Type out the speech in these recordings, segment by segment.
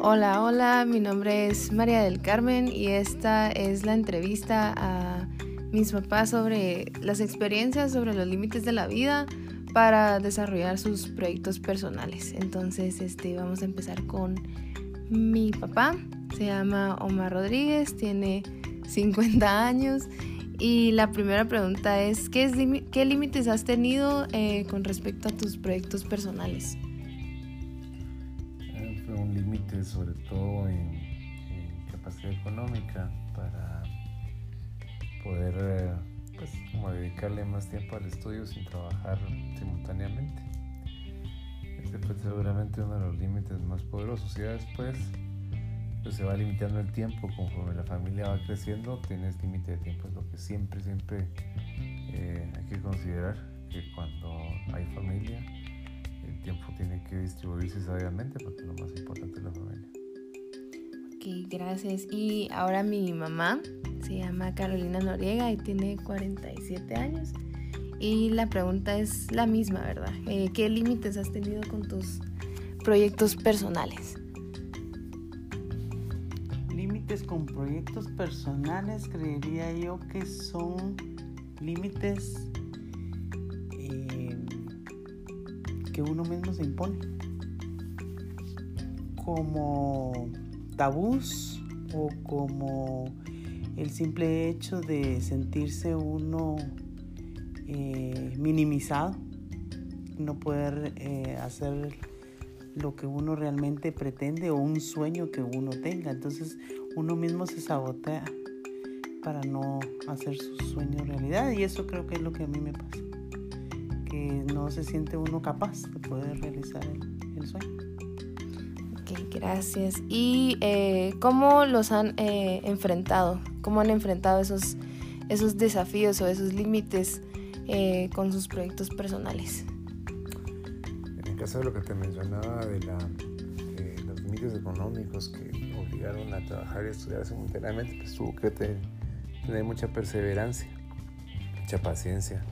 Hola, hola, mi nombre es María del Carmen y esta es la entrevista a mis papás sobre las experiencias, sobre los límites de la vida para desarrollar sus proyectos personales. Entonces, este, vamos a empezar con mi papá. Se llama Omar Rodríguez, tiene 50 años y la primera pregunta es, ¿qué, qué límites has tenido eh, con respecto a tus proyectos personales? Sobre todo en, capacidad económica para poder eh, pues, dedicarle más tiempo al estudio sin trabajar simultáneamente. Este fue seguramente uno de los límites más poderosos. Y después pues, se va limitando el tiempo conforme la familia va creciendo, tienes límite de tiempo, es lo que siempre, siempre eh, hay que considerar que cuando hay familia el tiempo tiene que distribuirse sabiamente porque lo más importante es la familia. Ok, gracias. Y ahora mi mamá se llama Carolina Noriega y tiene 47 años. Y la pregunta es la misma, ¿verdad? Eh, ¿Qué límites has tenido con tus proyectos personales? Límites con proyectos personales, creería yo que son límites uno mismo se impone. Como tabús o como el simple hecho de sentirse uno eh, minimizado, no poder eh, hacer lo que uno realmente pretende o un sueño que uno tenga. Entonces uno mismo se sabotea para no hacer su sueño realidad y eso creo que es lo que a mí me pasa que no se siente uno capaz de poder realizar el, sueño. Ok, gracias. ¿Y eh, cómo los han eh, enfrentado? ¿Cómo han enfrentado esos, esos desafíos o esos límites eh, con sus proyectos personales? En el caso de lo que te mencionaba de, la, de los límites económicos que obligaron a trabajar y estudiar simultáneamente, pues tuvo que tener mucha perseverancia, mucha paciencia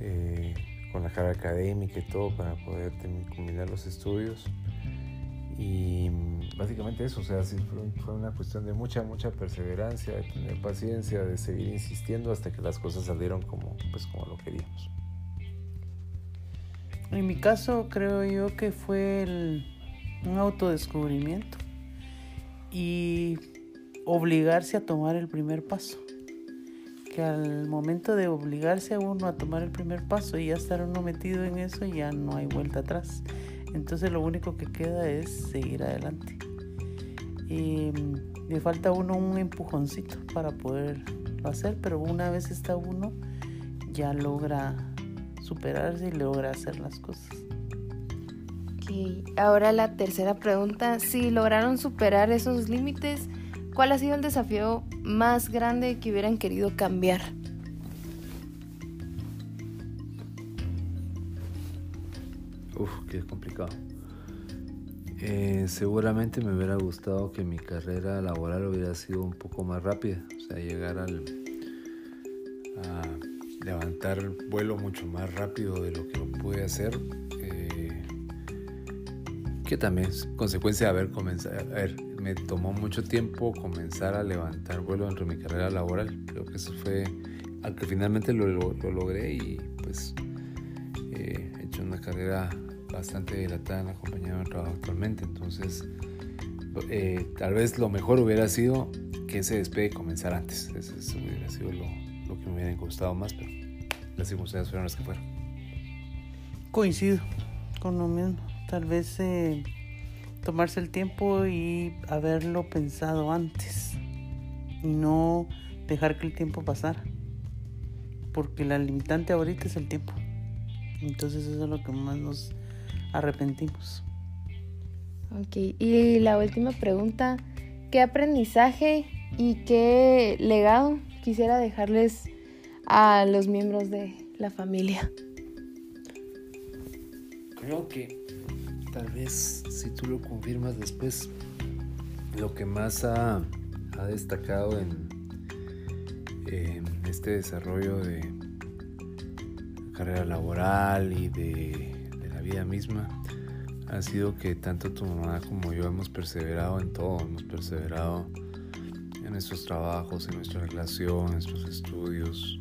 eh, con la carga académica y todo para poder combinar los estudios. Y mm, básicamente eso, o sea, fue, una cuestión de mucha, mucha perseverancia, de tener paciencia, de seguir insistiendo hasta que las cosas salieron como, pues, como lo queríamos. En mi caso creo yo que fue un autodescubrimiento y obligarse a tomar el primer paso que al momento de obligarse a uno a tomar el primer paso y ya estar uno metido en eso, ya no hay vuelta atrás. Entonces lo único que queda es seguir adelante. Y le falta uno un empujoncito para poderlo hacer, pero una vez está uno, ya logra superarse y logra hacer las cosas. Okay. Ahora la tercera pregunta, si lograron superar esos límites, ¿Cuál ha sido el desafío más grande que hubieran querido cambiar? Uf, qué complicado. Eh, seguramente me hubiera gustado que mi carrera laboral hubiera sido un poco más rápida, o sea, llegar al, a levantar vuelo mucho más rápido de lo que pude hacer, eh, que también es consecuencia de haber comenzado, a ver, me tomó mucho tiempo comenzar a levantar vuelo dentro de mi carrera laboral. Creo que eso fue, aunque finalmente lo, logré y pues eh, he hecho una carrera bastante dilatada en la compañía donde trabajo actualmente. Entonces, eh, tal vez lo mejor hubiera sido que ese despegue comenzara antes. Eso, hubiera sido lo, lo, que me hubiera gustado más, pero las circunstancias fueron las que fueron. Coincido con lo mismo. Tal vez eh, tomarse el tiempo y haberlo pensado antes y no dejar que el tiempo pasara porque la limitante ahorita es el tiempo. Entonces eso es lo que más nos arrepentimos. Ok y la última pregunta qué aprendizaje y qué legado quisiera dejarles a los miembros de la familia creo que tal vez si tú lo confirmas después, lo que más ha, destacado en, este desarrollo de carrera laboral y de, la vida misma ha sido que tanto tu mamá como yo hemos perseverado en todo, hemos perseverado en nuestros trabajos, en nuestra relación, en nuestros estudios.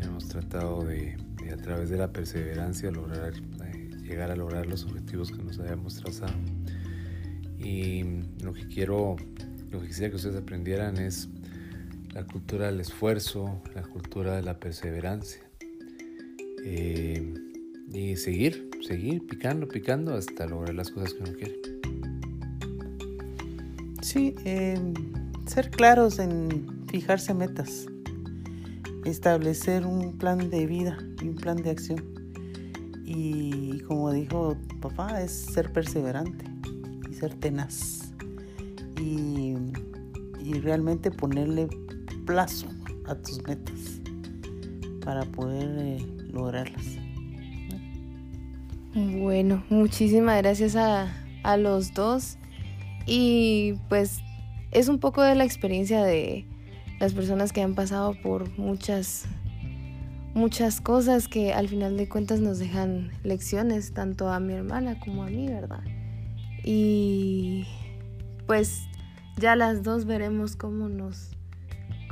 Hemos tratado de, a través de la perseverancia lograr llegar a lograr los objetivos que nos habíamos trazado. Y lo que quiero, lo que quisiera que ustedes aprendieran es la cultura del esfuerzo, la cultura de la perseverancia. Eh, y seguir, seguir picando, picando hasta lograr las cosas que uno quiere. Sí, eh, ser claros en fijarse metas, establecer un plan de vida y un plan de acción. Y como dijo papá, es ser perseverante y ser tenaz. Y, y realmente ponerle plazo a tus metas para poder eh, lograrlas. Bueno, muchísimas gracias a, a los dos. Y pues es un poco de la experiencia de las personas que han pasado por muchas muchas cosas que al final de cuentas nos dejan lecciones tanto a mi hermana como a mí, ¿verdad? Y pues ya las dos veremos cómo nos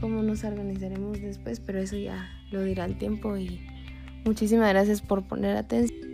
cómo nos organizaremos después, pero eso ya lo dirá el tiempo y muchísimas gracias por poner atención.